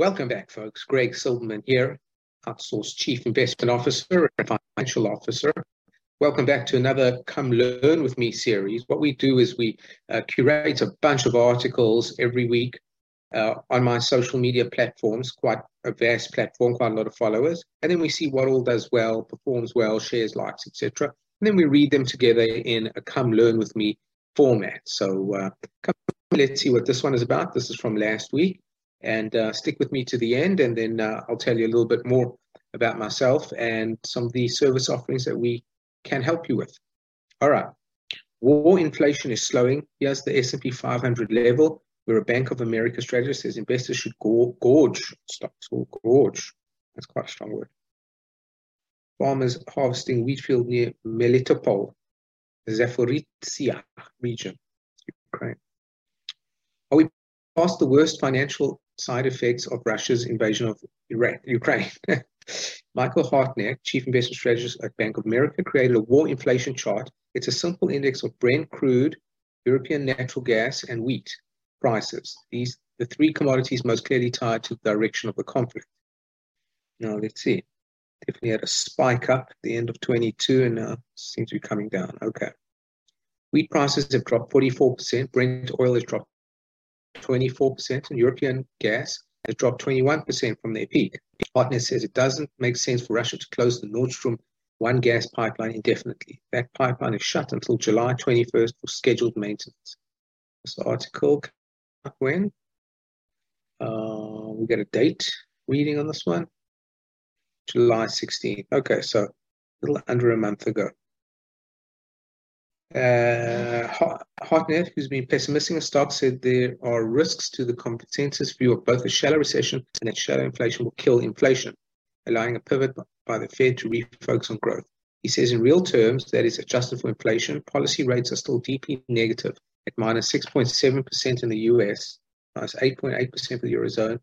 Welcome back, folks. Greg Silverman here, Outsource Chief Investment Officer and Financial Officer. Welcome back to another Come Learn With Me series. What we do is we uh, curate a bunch of articles every week uh, on my social media platforms, quite a vast platform, quite a lot of followers. And then we see what all does well, performs well, shares, likes, etc. And then we read them together in a Come Learn With Me format. So uh, come, let's see what this one is about. This is from last week and uh, stick with me to the end, and then uh, I'll tell you a little bit more about myself and some of the service offerings that we can help you with. All right. War inflation is slowing. Here's the S&P 500 level, where a Bank of America strategist says investors should gorge stocks or gorge. That's quite a strong word. Farmers harvesting wheat field near Melitopol, Zaporizhzhia region, Ukraine. Are we past the worst financial side effects of Russia's invasion of Ukraine. Michael Hartnett, chief investment strategist at Bank of America, created a war inflation chart. It's a simple index of Brent crude, European natural gas, and wheat prices. These the three commodities most clearly tied to the direction of the conflict. Now let's see. Definitely had a spike up at the end of 22 and now seems to be coming down. Okay. Wheat prices have dropped 44%. Brent oil has dropped 24%, and European gas has dropped 21% from their peak. Hartnett says it doesn't make sense for Russia to close the Nord Stream 1 gas pipeline indefinitely. That pipeline is shut until July 21st for scheduled maintenance. This article, when? Uh, we got a date reading on this one. July 16th. Okay, so a little under a month ago. Uh, Hartnett, who's been pessimistic on stocks, said there are risks to the consensus view of both a shallow recession and that shallow inflation will kill inflation, allowing a pivot by the Fed to refocus on growth. He says, in real terms, that is adjusted for inflation, policy rates are still deeply negative at minus 6.7% in the US, minus 8.8% for the Eurozone,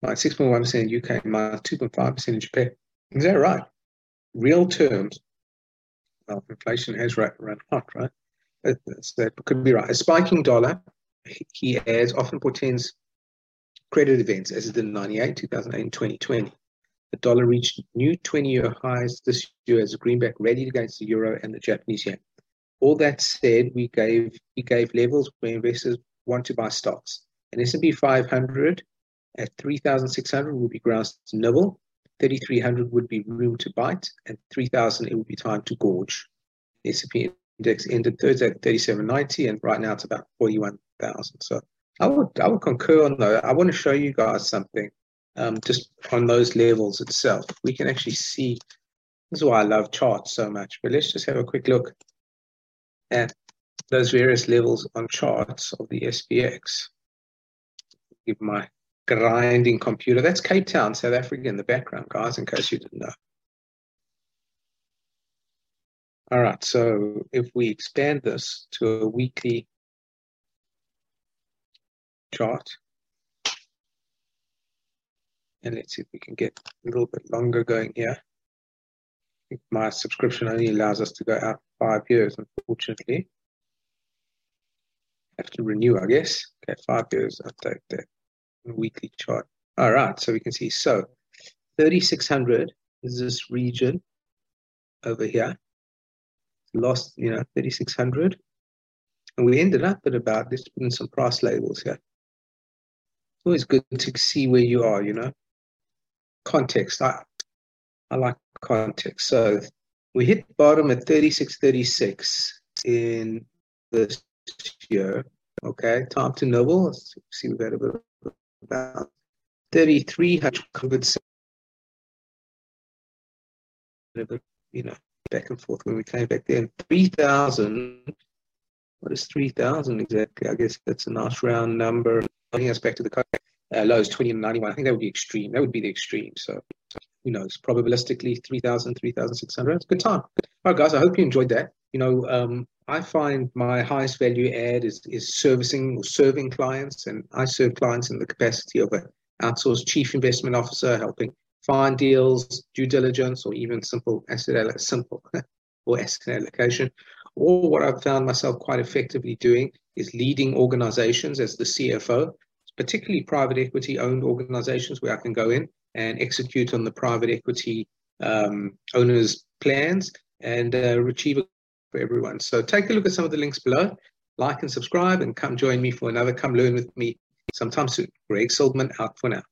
minus 6.1 in the UK, minus 2.5% in Japan. Is that right? Real terms, well, inflation has run, run hot, right? that uh, could be right. A spiking dollar, he adds, often portends credit events, as it did in 98, 2008, and 2020. The dollar reached new 20-year highs this year as the greenback rallied against the euro and the Japanese yen. All that said, we gave we gave levels where investors want to buy stocks. An S&P 500 at 3,600 would be grounds to nibble. 3,300 would be room to bite, and 3,000 it would be time to gorge. The S&P index ended Thursday at 3790, and right now it's about 41,000. So I would I would concur on that. I want to show you guys something um, just on those levels itself. We can actually see. This is why I love charts so much. But let's just have a quick look at those various levels on charts of the SPX. Give my grinding computer. That's Cape Town, South Africa in the background, guys, in case you didn't know. All right, so if we expand this to a weekly chart, and let's see if we can get a little bit longer going here. my subscription only allows us to go out five years, unfortunately. Have to renew, I guess. Okay, five years, I'll take that weekly chart. All right, so we can see, so 3,600 is this region over here. Lost, you know, 3,600. And we ended up at about, let's put in some price labels here. It's always good to see where you are, you know. Context, I, I like context. So we hit bottom at 3636 in this year. Okay, time to nibble. Let's see, we've got a bit of about 3,300 COVID, you know, back and forth when we came back then. 3,000, what is 3,000 exactly? I guess that's a nice round number. Bringing us back to the uh, lows 20 and 91. I think that would be extreme. That would be the extreme. So who knows? Probabilistically, 3,000, 3,600. It's a good time. All right, guys, I hope you enjoyed that. You know, um, I find my highest value add is, is servicing or serving clients, and I serve clients in the capacity of an outsourced chief investment officer, helping find deals, due diligence, or even simple asset allocation, simple or asset allocation. Or what I've found myself quite effectively doing is leading organizations as the CFO, particularly private equity owned organizations where I can go in and execute on the private equity um, owners' plans and uh, achieve it for everyone. So take a look at some of the links below, like and subscribe, and come join me for another Come Learn with Me sometime soon. Greg Silverman out for now.